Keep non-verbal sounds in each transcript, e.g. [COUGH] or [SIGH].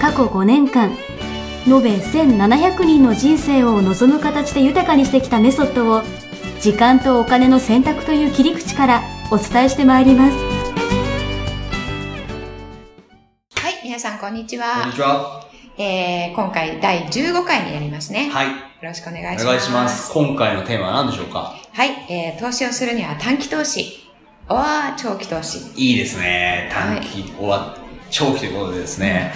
過去5年間延べ1700人の人生を望む形で豊かにしてきたメソッドを時間とお金の選択という切り口からお伝えしてまいりますはい、皆さんこんにちは。こんにちは。えー、今回第15回になりますね。はい。よろしくお願いします。お願いします。今回のテーマは何でしょうか？はい、えー、投資をするには短期投資、おは長期投資。いいですね。短期、終わ、長期ということでですね。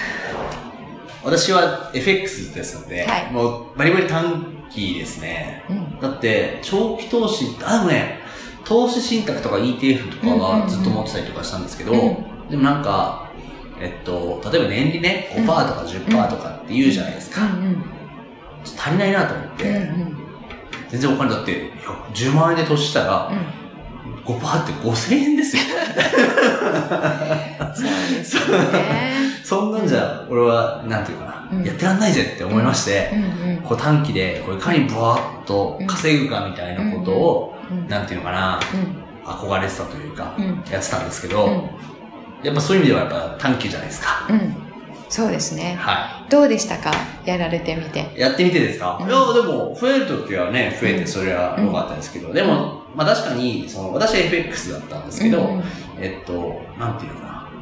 私は FX ですので、はいもうバリバリ短期ですね。うん。だって、長期投資、あ、でもね、投資信託とか ETF とかうんうんうんはずっと持ってたりとかしたんですけど、うんでもなんか、えっと、例えば年利ね、5%とか10%とかって言うじゃないですか。足りないなと思って、うん。うんうん。全然お金だって、いや10万円で投資したら、5%って5000円ですよ。[LAUGHS] そうですよね。そんなんじゃ、俺は、なんていうかな、うんやってらんないぜって思いまして。こう短期で、こういかにブワーッと稼ぐかみたいなことを、うんなんていうのかな、うん憧れてたというか、うんやってたんですけど、うんやっぱそういう意味ではやっぱ短期じゃないですか。うん。そうですね。はどうでしたか？やられてみて。い。やってみてですか、うんいや、でも、増えるときはね、増えうんてそれは良かったですけど、でも、まあ確かに、その、私は FX だったんですけど、えっと、なんていうのかな。う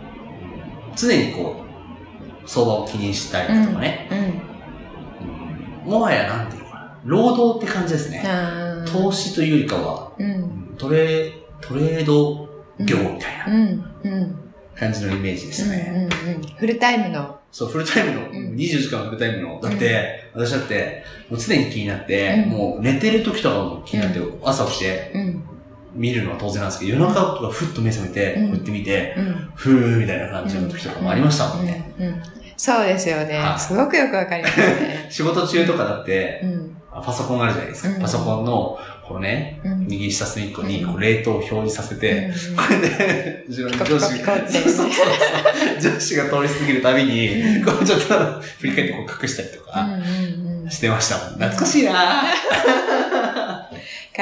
ん常にこう、相場を気にしたりとかね。うん。うんもはやなんていうのかな。労働って感じですね。投資というよりかは、うん。トレトレード業みたいな。感じのイメージでしたね。フルタイムの。そう、フルタイムの、ん20時間フルタイムの、だって、私だって、もう常に気になって、うんもう寝てる時とかも気になって、朝起きてうん。見るのは当然なんですけど、夜中とかふっと目覚めて、うんこうやって見て、うん。ふーみたいな感じの時とかもありましたもんね。そうですよねは。いすごくよくわかりますね。[LAUGHS] 仕事中とかだって、パソコンあるじゃないですか。うんパソコンの、こうね、うん。右下隅っこに、うんこう、レートを表示させて、うんこれで、後ろにピコピ上司が、そうそうそう。上司が通り過ぎるたびに、うんこうちょっと振り返ってこう隠したりとかしてましたもん。懐かしいな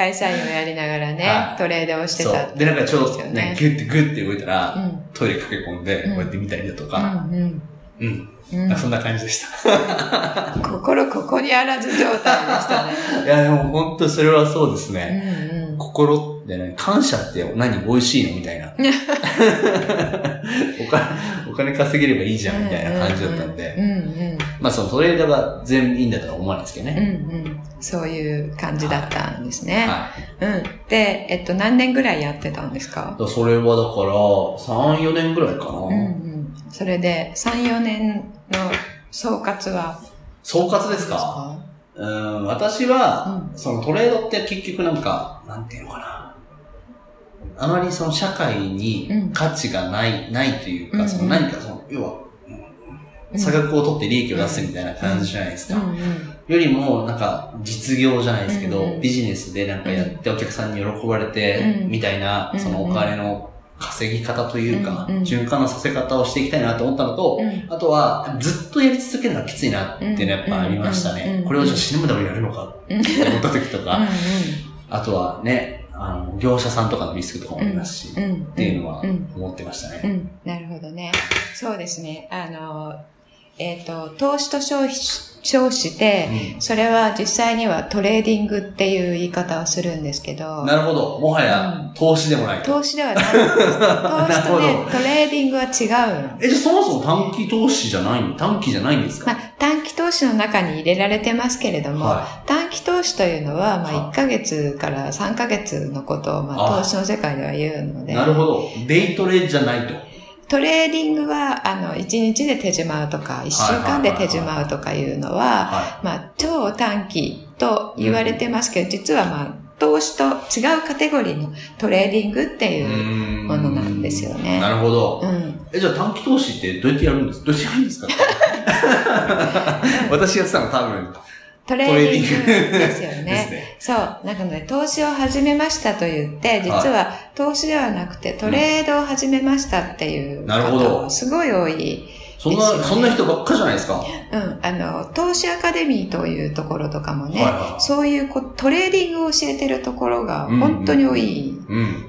会社員をやりながらねは、いトレードをしてた。そう。で、なんかちょうどねね、ギュッてグッて動いたら、うん。トイレ駆け込んで、うんこうやって見たりだとうか、んうんうん。うんそんな感じでした。[LAUGHS] 心ここにあらず状態でしたね。[LAUGHS] いや、でも本当それはそうですね。うんうん心ってね、感謝って何美味しいのみたいな。[LAUGHS] お金、お金稼げればいいじゃんみたいな感じだったんで。まあそのトレーダーが全部いいんだとは思わないですけどうんね。うんそういう感じだったんですね。はい。うん。で、えっと、何年ぐらいやってたんですか？それはだから、3、4年ぐらいかな。うんうん。それで、3、4年の総括は？総括ですか？うん、私は、そのトレードって結局なんか、なんていうのかな。あまりその社会に価値がない、ないというか、うんその何かその、要は、うん差額を取って利益を出すみたいな感じじゃないですか。よりも、なんか、実業じゃないですけど、ビジネスでなんかやってお客さんに喜ばれて、うんみたいな、そのお金の稼ぎ方というか、循環のさせ方をしていきたいなと思ったのと、うん。あとは、ずっとやり続けるのはきついなっていうのはやっぱありました。ね。これをじゃあ死ぬまでもやるのかって思った時とか、あとはね、あの、業者さんとかのリスクとかもありますし、っていうのはうん思ってましたね。うん、なるほどね。そうですね。あの、えっ、と、投資と消費、消費で、それは実際にはトレーディングっていう言い方をするんですけど、なるほど。もはや、投資でもないと。投資ではない。[LAUGHS] 投資とね、トレーディングは違う。え、じゃあそもそも短期投資じゃない短期じゃないんですか、まあ、短期投資の中に入れられてますけれども、は短期投資というのは、まあ、は1ヶ月から3ヶ月のことを、まあ、あ投資の世界では言うのい。で、なるほど。デイトレじゃないと。トレーディングは、あの、1日で手仕舞うとか、1週間で手仕舞うとかいうのは、はまあ、超短期と言われてますけど、実はまあ、投資と違うカテゴリーのトレーディングってい。うものなんですよね。なるほど。うん。え、じゃあ短期投資ってどうやってやるんですどうやってやるんですか？[LAUGHS] 私やってたの多分。トレーディングですよね。[LAUGHS] [LAUGHS] ねそう。なんかね、投資を始めましたと言って、実は投資ではなくてトレードを始めましたっていう方、すごい多い。そんな、そんな人ばっかじゃないですか？うん。あの、投資アカデミーというところとかもね、はいはい、そういうこトレーディングを教えてるところが本当に多い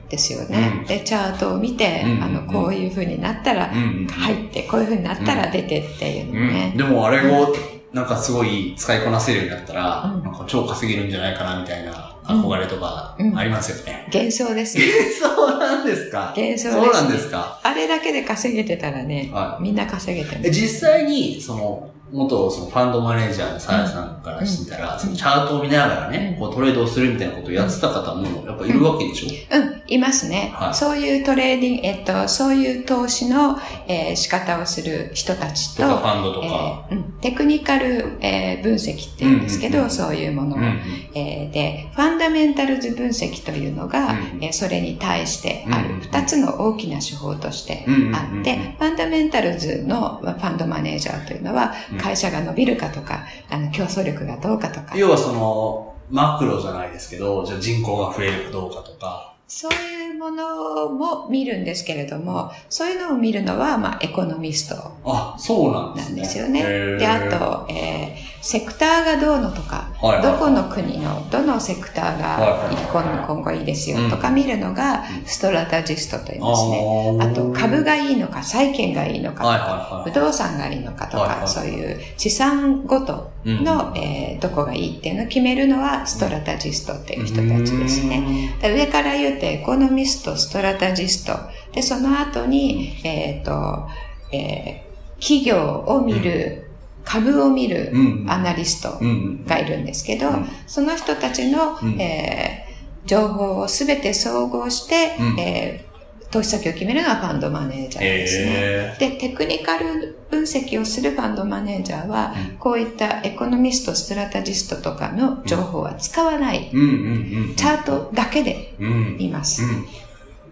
ですよね。うん、で、チャートを見て、うん、あの、こういう風になったら入って、こういう風になったら出てっていうのね。でもあれを、なんかすごい使いこなせるようになったら、なんか超稼げるんじゃないかなみたいな憧れとかありますよね。幻想ですね。[LAUGHS] 幻想なんですか？幻想です、そうなんですか？あれだけで稼げてたらね、はい、みんな稼げてる。実際に、その、元そのファンドマネージャーのさやさんからしてたら、そのチャートを見ながらね、こうトレードをするみたいなことをやってた方もやっぱいるわけでしょ、うん、うん、いますね、はい。そういうトレーディング、えっと、そういう投資の、えー、仕方をする人たちと、とファンドとか、えーうん、テクニカル、えー、分析って言うんですけど、そういうものを、うんうん、えー、で、ファンダメンタルズ分析というのが、うん、えー、それに対してある。二つの大きな手法としてあって、ファンダメンタルズのファンドマネージャーというのは、会社が伸びるかとか、あの、競争力がどうかとか。要はその、マクロじゃないですけど、じゃあ人口が増えるかどうかとか、そういうものも見るんですけれども、そういうのを見るのは、まあ、エコノミスト。あ、そうなんですね。なんですよね。で、あと、えー、セクターがどうのとか、はいはい、どこの国のどのセクターが今今後いいですよとか見るのが、ストラタジストと言いますね。あと、株がいいのか、債券がいいのかとか、はいはいはい、不動産がいいのかとか、はいはい、そういう資産ごとの、うん、えー、どこがいいっていうのを決めるのは、ストラタジストっていう人たちですね。上から言うと、エコノミスト、ストラタジスト。で、その後に、えっ、ー、と、えー、企業を見る、株を見るアナリストがいるんですけど、その人たちの、えー、情報をすべて総合して、えー投資先を決めるのはファンドマネージャーですね。えー、で、テクニカル分析をするファンドマネージャーは、うん、こういったエコノミスト、ストラタジストとかの情報は使わない。チャートだけで見ます。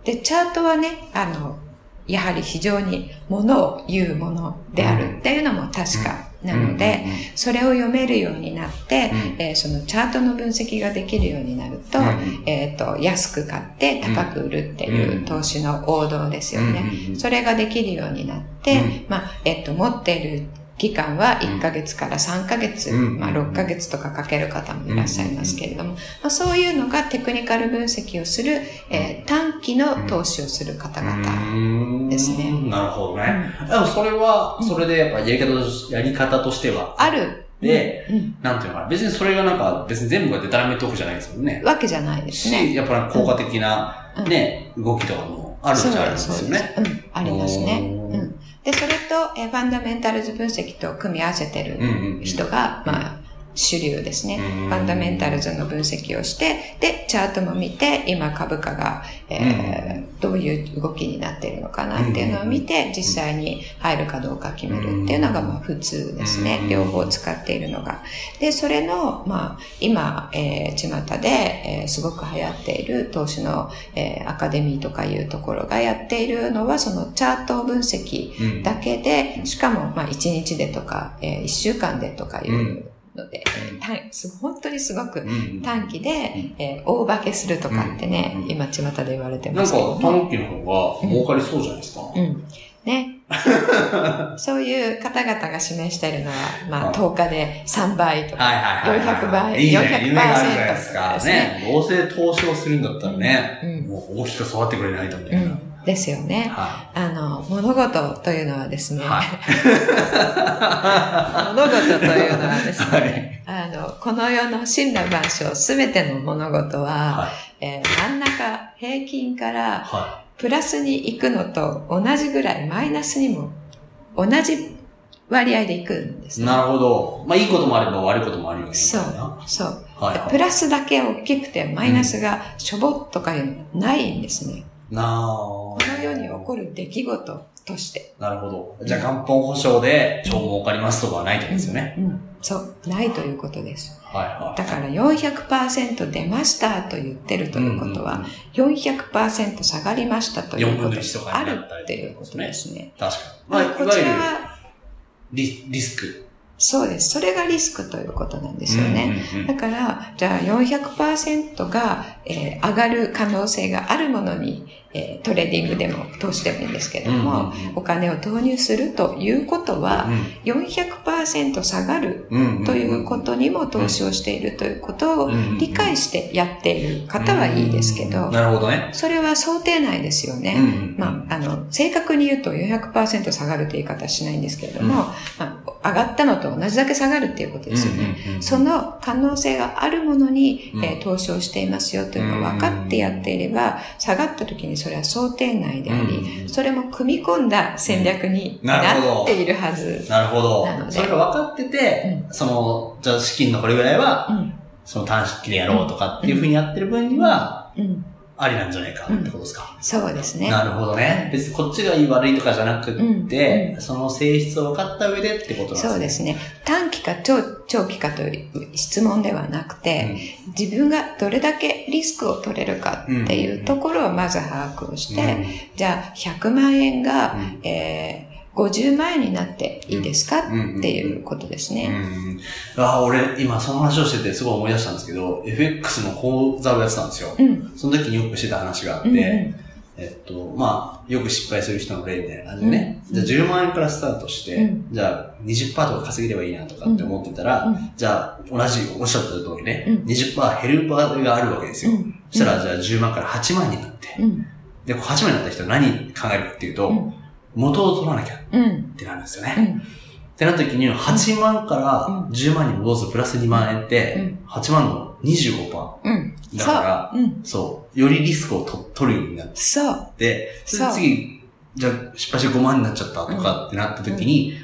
で、チャートはね、あの、やはり非常にものを言うものであるっていうのも確かなので、それを読めるようになって、えー、そのチャートの分析ができるようになると、えっ、と、安く買って高く売るっていう投資の王道ですよね。それができるようになって、まあ、えっ、と、持っている期間は1ヶ月から3ヶ月、まあ6ヶ月とかかける方もいらっしゃいますけれども、まあ、そういうのがテクニカル分析をする、えー、短期の投資をする方々ですね。なるほどね。でもそれは、それでやっぱやり方とやり方としては。ある。で、うん、なんていうのかな。別にそれがなんか、別に全部がデタラメトークじゃないですもんね。わけじゃないですね。し、やっぱり効果的な、ね、動きとかもあるっちゃあるんですよね。うん、ありますね。うんで、それと、えファンダメンタルズ分析と組み合わせてる人が、まあ、主流ですね。ファンダメンタルズの分析をして、で、チャートも見て、今株価が、えー、どういう動きになっているのかなっていうのを見て、実際に入るかどうか決めるっていうのが、まあ、普通ですね。両方使っているのが。で、それの、まあ、今、えー、巷で、えー、すごく流行っている投資の、えー、アカデミーとかいうところがやっているのは、そのチャート分析だけで、しかも、まあ、1日でとか、えー、1週間でとかいう、ので、本当にすごく短期で、えー、大化けするとかってね、今巷で言われてますけどなんか短期の方が儲かりそうじゃないですか。うん。ね。[LAUGHS] そういう方々が示しているのは、まあ、10日で3倍とか、400倍、いいね、400%とかですね。どうせ投資をするんだったらね、もう大きく育ってくれないとみたいな。ですよね。はい、あの、物事というのはですね、はい、[LAUGHS] 物事というのはですね、はい、あの、この世の神羅万象すべての物事は、えー、真ん中、平均から、プラスに行くのと同じぐらい、マイナスにも同じ割合で行くんです、ね、なるほど。まあ、いいこともあれば悪いこともあるよね。そう。そう。はいはい、プラスだけ大きくて、マイナスがしょぼっとかいうのないんですね。なこの世に起こる出来事として。なるほど。じゃあ元本保証で超儲かりますとかはないとですよね、うん、うん。そう。ないということです。はいはい。だから400%出ましたと言ってるということは、うんうんうん、400%下がりましたということがあるっていうことですね。確かに。まあ、こちらは、リリスク。そうです。それがリスクということなんですよね。だから、じゃあ400%が、えー、上がる可能性があるものに、えー、トレーディングでも投資でもいいんですけども、お金を投入するということは、400%下がるということにも投資をしているということを理解してやっている方はいいですけど、なるほどね。それは想定内ですよね。まあ、あの、正確に言うと400%下がるという言い方はしないんですけれども、まあ、上がったのと同じだけ下がるっていうことですよね。その可能性があるものに、えー、投資をしていますよというのを分かってやっていれば、下がった時にそれは想定内であり、それも組み込んだ戦略になっているはずなるほど。それが分かってて、その、じゃあ資金のこれぐらいは、その短期でやろうとかっていうふうにやってる分には、ありなんじゃないかってことですか、うん、そうですね。なるほどね。別にこっちがいい悪いとかじゃなくて、うん、その性質を分かった上でってことなんですね。そうですね。短期か長長期かという質問ではなくて、うん、自分がどれだけリスクを取れるかっていうところをまず把握をして、じゃあ100万円が、えー50万円になっていいですか、っていうことですね。うん、あ俺、今その話をしててすごい思い出したんですけど、FX の講座をやってたんですよ。うん、その時によくしてた話があって、うんうん、えっと、まあ、よく失敗する人の例みたいな感じでね、うん、じゃあ10万円からスタートして、うん、じゃあ20%とか稼げればいいなとかって思ってたら、うん、じゃあ同じおっしゃった通りね、うん、20%減る場合があるわけですよ。そしたらじゃあ10万から8万になって、で、8万になった人は何考えるかっていうと、元を取らなきゃってなるんですよね。うん、ってなった時に、8万から10万に戻すプラス2万円って、8万の25%。うん、だから、そう、よりリスクを取るようになって、そう。で、次、じゃあ失敗して5万になっちゃったとかってなった時に、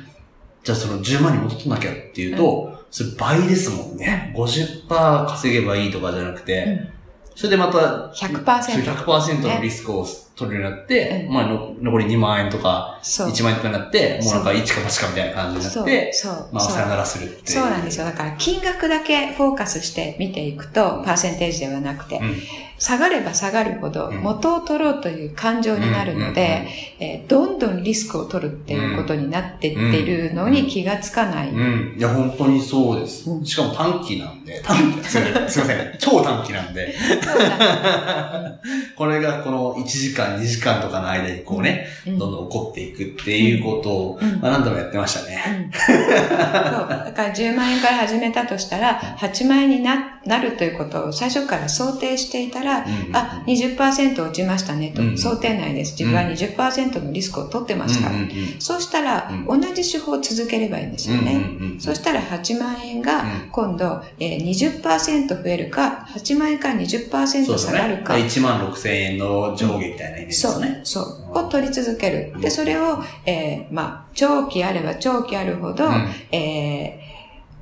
じゃあその10万に戻っとなきゃっていうと、それ倍ですもんね。50%稼げばいいとかじゃなくて、それでまた100%。100%のリスクを取るようになって、うん、まあの、残り2万円とか、1万円とかになって、もうなんか1か8かみたいな感じになって、そう。そう。まあさよならするってそうなんですよ。だから金額だけフォーカスして見ていくと、パーセンテージではなくて、うん、下がれば下がるほど元を取ろうという感情になるので、えどんどんリスクを取るっていうことになってってるのに気がつかない。うん。いや、本当にそうです。しかも短期なんで、短期、すいません、超短期なんで。[LAUGHS] これがこの1時間、2時間とかの間にこうね、どんどん起こっていくっていうことを、まあ何度もやってましたね。そう。だから10万円から始めたとしたら、8万円にななるということを最初から想定していたら、うん、あ、20%落ちましたねと、うん、想定内です。自分は20%のリスクを取ってますから。そうしたら、同じ手法を続ければいいんですよね。そうしたら8万円が今度、えー、20%増えるか、8万円から20%下がるか。ね、1万6千円の上下みたいなイメージですね。そう、そう。を取り続ける。で、それを、えー、まあ、長期あれば長期あるほど、えー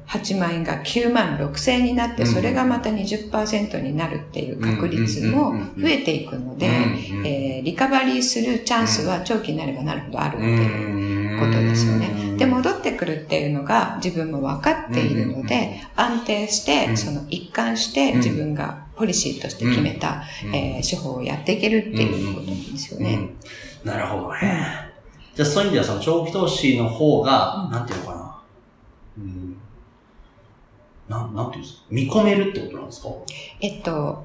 8万円が9万6千円になって、それがまた20%になるっていう確率も増えていくので、えリカバリーするチャンスは長期になればなるほどあるっていうことですよね。で、戻ってくるっていうのが自分も分かっているので、安定して、その一貫して自分がポリシーとして決めた、え手法をやっていけるっていうことなんですよね。なるほどね。じゃあそういう意味ではその長期投資の方が、なんていうのかな。なん、なんなんていうんですか？見込めるってことなんですか？えっと、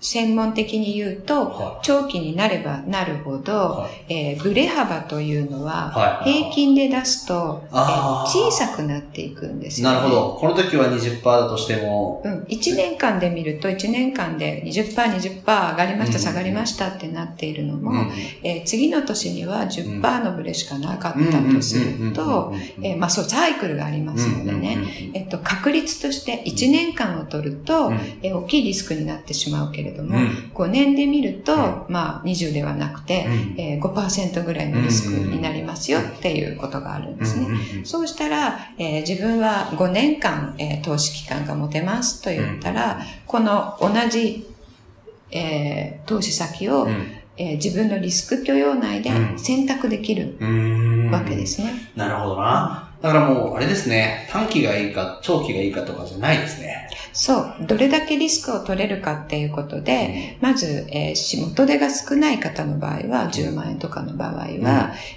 専門的に言うと、はい、長期になればなるほど、はい、えー、ブレ幅というのは、平均で出すと、えー、小さくなっていくんですよ、ね、なるほど。この時は20%だとしても。うん。1年間で見ると、1年間で20%、20%上がりました、下がりましたってなっているのも、うん、えー、次の年には10%のブレしかなかったとすると、えまあそう、サイクルがありますのでね、えっと、確率として1年間を取ると、えー、大きいリスクになってしまうけれども、うん、5年で見ると、うん、まあ20ではなくて、うん。えー、5%ぐらいのリスクになりますよっていうことがあるんですね。そうしたら、えー、自分は5年間、えー、投資期間が持てますと言ったら、この同じ、えー、投資先を、えー、自分のリスク許容内で選択できるわけですね。なるほどな。だからもう、あれですね。短期がいいか、長期がいいかとかじゃないですね。そう。どれだけリスクを取れるかっていうことで、まず、えー、仕事手が少ない方の場合は、10万円とかの場合は、うん、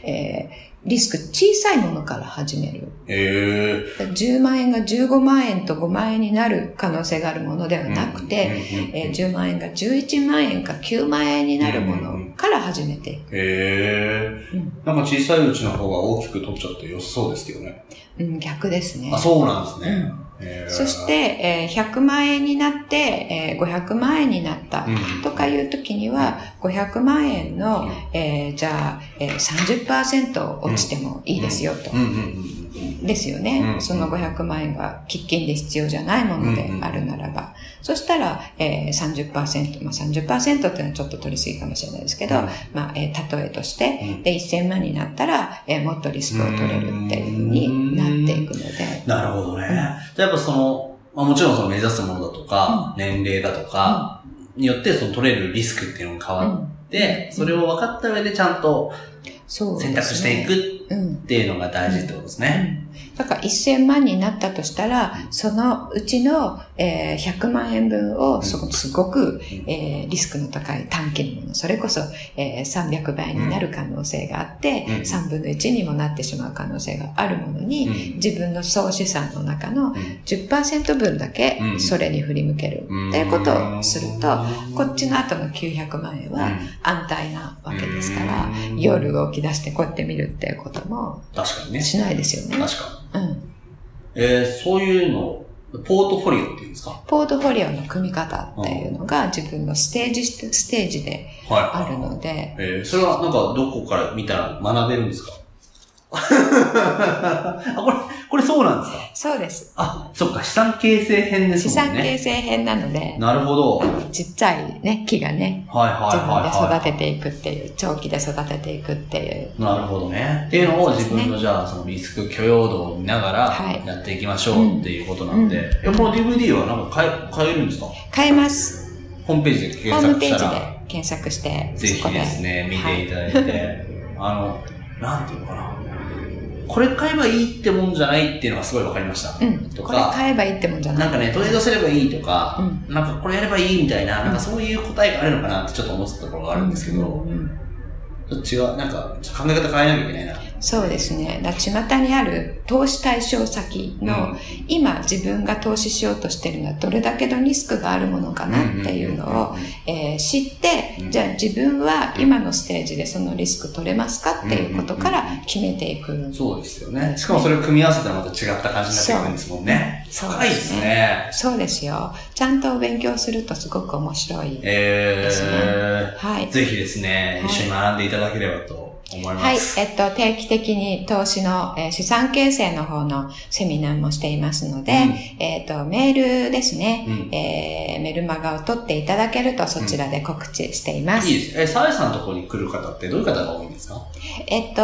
えーリスク小さいものから始める。えー、10万円が15万円と5万円になる可能性があるものではなくて、えー、10万円が11万円か9万円になるものから始めていく。へえー、うん、なんか小さいうちの方が大きく取っちゃって良さそうですけどね。うん、逆ですね。あ、そうなんですね。うんそして、えー、100万円になって、えー、500万円になったとかいう時には、500万円の、えー、じゃあ、えー、30%落ちてもいいですよと。ですよね。その500万円が喫緊で必要じゃないものであるならば。そしたら、えー、30%、まあ30%っていうのはちょっと取りすぎかもしれないですけど、まあ、えー、例えとして、で、1000万になったら、えー、もっとリスクを取れるっていうふうになっていくので。なるほどね。じゃあやっぱその、まあ、もちろんその目指すものだとか、年齢だとか、によってその取れるリスクっていうのが変わって、それを分かった上でちゃんと選択していくっていうのが大事ってことですね。だから1000万になったとしたら、そのうちの、えー、100万円分をそすごく、えー、リスクの高い短期のもの、それこそ、えー、300倍になる可能性があって、3分の1にもなってしまう可能性があるものに、自分の総資産の中の10%分だけそれに振り向けるっていうことをすると、こっちの後の900万円は安泰なわけですから、夜動き出してこうやって見るっていうことも、確かにね。しないですよね。確かに。うん。えー、そういうの、ポートフォリオっていうんですか？ポートフォリオの組み方っていうのが自分のステージ、ステージであるので。はい、えー、それはなんかどこから見たら学べるんですか？[LAUGHS] [LAUGHS] あ、これ、これそうなんですか？そうです。あ、そっか、資産形成編ですね。資産形成編なので。なるほど。ちっちゃいね、木がね。はいはいはい、自分で育てていくっていう、長期で育てていくっていう。なるほどね。っていうのを自分の、じゃあ、そのリスク許容度を見ながら、やっていきましょうっていうことなんで。うんうん、この DVD はなんか買え、買えるんですか？買えます。ホームページで検索したら。ホームページで検索して、ぜひですね、見ていただいて。あの、なんていうのかな。これ買えばいいってもんじゃないっていうのがすごい分かりました。うん。とかこれ買えばいいってもんじゃない。なんかね、トレードすればいいとか、うん、なんかこれやればいいみたいな、なんかそういう答えがあるのかなってちょっと思ってたところがあるんですけど、うんうんうんどっちが、なんか、考え方変えなきゃいけないな。そうですね。だ巷にある投資対象先の、うん、今自分が投資しようとしてるのはどれだけのリスクがあるものかなっていうのを、え知って、うん、じゃあ自分は今のステージでそのリスク取れますかっていうことから決めていく、そうですよね。しかもそれを組み合わせたらまた違った感じになってくるんですもんね。そう深いですね。そうですよ。ちゃんと勉強するとすごく面白いですね。えー、はい。ぜひですね、一緒に学んでいただければと思います。はい。えっと、定期的に投資の、えー、資産形成の方のセミナーもしていますので、うん、えっと、メールですね、うん、えー、メルマガを取っていただけるとそちらで告知しています。うん、いいです。えー、サーさんのところに来る方ってどういう方が多いんですか？えっと、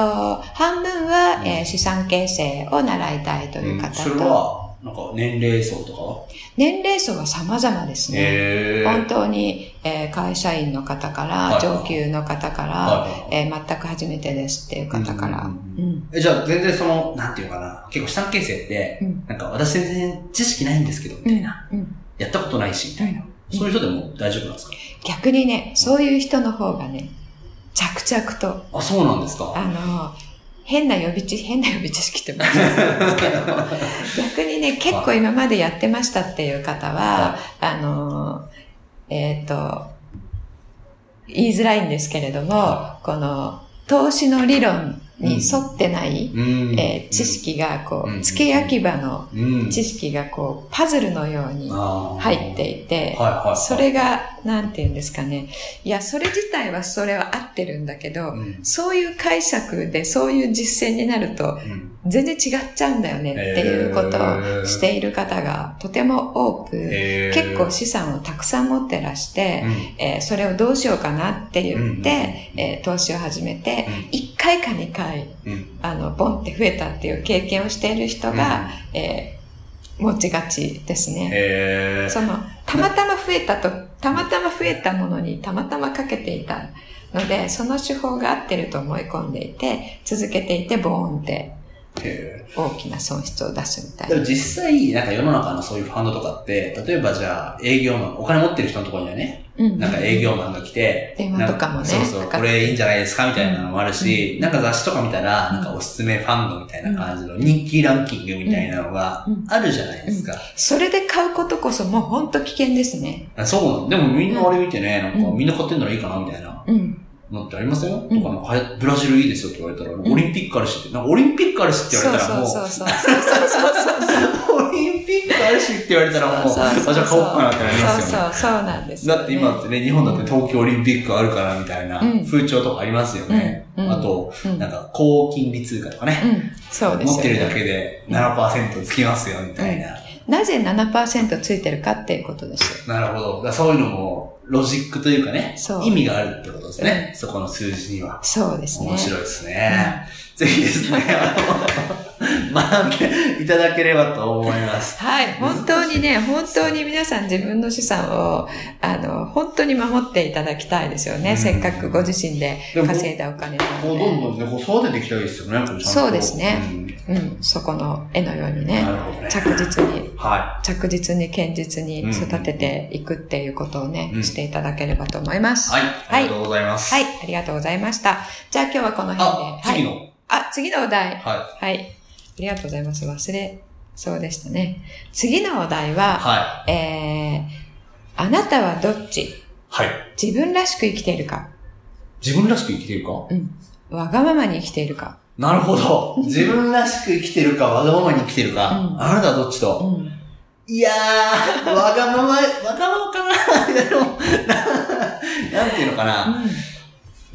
半分は、えー、資産形成を習いたいという方と、それはなんか年齢層とかは？年齢層は様々ですね。本当に、えー、会社員の方から、上級の方から、えー、全く初めてですっていう方から。えじゃあ全然その、なんていうかな、結構資産形成って、うん、なんか私全然知識ないんですけど、みたいな、うん。やったことないし、みたいな。そういう人でも大丈夫なんですか？逆にね、そういう人の方がね、着々と。あ、そうなんですか？あの、変な予備知識、変な予備知識って言うんですけど、[LAUGHS] 逆にね、結構今までやってましたっていう方は、はい、あの、えっ、ー、と、言いづらいんですけれども、はい、この、投資の理論に沿ってない、うん、えー、知識がこう、付け焼き場の知識がこう、パズルのように入っていて、それが、なんて言うんですかね。いや、それ自体はそれは合ってるんだけど、うん、そういう解釈でそういう実践になると、全然違っちゃうんだよねっていうことをしている方がとても多く、結構資産をたくさん持ってらして、えー、それをどうしようかなって言って、えー、投資を始めて、1回か2回、あの、ボンって増えたっていう経験をしている人が、えー、持ちがちですね。その、たまたま増えたと、たまたま増えたものにたまたまかけていたので、その手法が合ってると思い込んでいて、続けていてボーンって大きな損失を出すみたいな。でも実際、なんか世の中のそういうファンドとかって、例えばじゃあ営業マン、お金持ってる人のところにはね、うん、なんか営業マンが来て、電話とかもね。そうそう、これいいんじゃないですかみたいなのもあるし、うん、なんか雑誌とか見たら、なんかおすすめファンドみたいな感じの人気ランキングみたいなのがあるじゃないですか。それで買うことこそもう本当危険ですね。そうでもみんなあれ見てね、なんかみんな買ってんならいいかなみたいな。うんのってありません？よ、うん、とかなんか、ブラジルいいですよって言われたら、オリンピックあるしって、なんかオリンピックあるしって言われたらもう、そうそうそう。そうオリンピックあるしって言われたらもう、あ、じゃあ買おうかなってなりますよね。そうそう、そうなんです、だって今ってね、日本だって東京オリンピックあるからみたいな風潮とかありますよね。あと、なんか、高金利通貨とかね。そうです持ってるだけで7%つきますよみたいな。なぜ7%ついてるかっていうことですよ。なるほど。そういうのも、ロジックというかね、意味があるってことですね。そこの数字には。そうですね。面白いですね。ぜひですね、学んでいただければと思います。はい。本当にね、本当に皆さん自分の資産を、あの、本当に守っていただきたいですよね。うん、せっかくご自身で稼いだお金なので。こうどんどんね、こう育てていきたいですよね、そうですね。うん、うん、そこの絵のようにね、ね着実に、はい、着実に堅実に育てていくっていうことをね、うん、していただければと思います。はい。ありがとうございます。はい、ありがとうございました。じゃあ今日はこの辺で。次の、はいあ、次のお題。はい。はい。ありがとうございます。忘れそうでしたね。次のお題は、はい。えー、あなたはどっち？はい。自分らしく生きているか自分らしく生きているか？うん。わがままに生きているかなるほど。[LAUGHS] 自分らしく生きてるか、わがままに生きてるか。うん、あなたはどっちと、うん、いやー、わがまま、わがままかな [LAUGHS] なんていうのかな。うん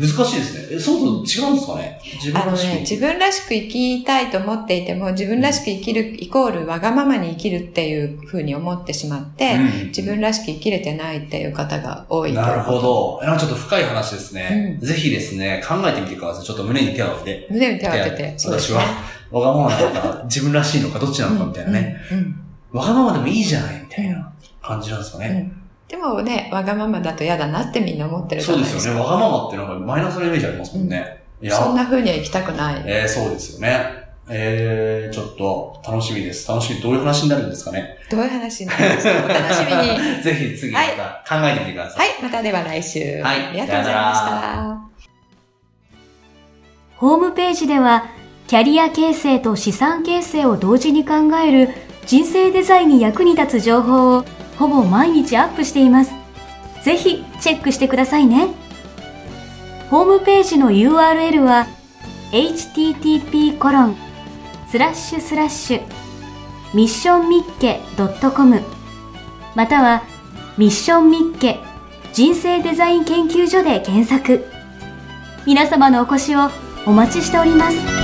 難しいですね。そうそう違うんですかね？自分らしく。ね、自分らしく生きたいと思っていても、自分らしく生きるイコールわがままに生きるっていうふうに思ってしまって、うん、自分らしく生きれてないっていう方が多いなるほど。ちょっと深い話ですね、うん。ぜひですね、考えてみてください。ちょっと胸に手を当てて。胸に手を当てて。私は、わがままなのか、自分らしいのか、どっちなのかみたいなね。わがままでもいいじゃないみたいな感じなんですかね。でもね、わがままだと嫌だなってみんな思ってるそうですよね。わがままってなんかマイナスのイメージありますもんね。うん、いやそんな風には生きたくない。えー、そうですよね。えー、ちょっと楽しみです。楽しみ。どういう話になるんですかね？どういう話になるんですか？お楽しみに。[LAUGHS] ぜひ次また考えてみてください。はい、はい、またでは来週。はい。ありがとうございました。ホームページでは、キャリア形成と資産形成を同時に考える人生デザインに役に立つ情報をほぼ毎日アップしています。ぜひチェックしてくださいね。ホームページの URL は http コロンスラッシュスラッシュミッションミッケ .com またはミッションミッケ人生デザイン研究所で検索。皆様のお越しをお待ちしております。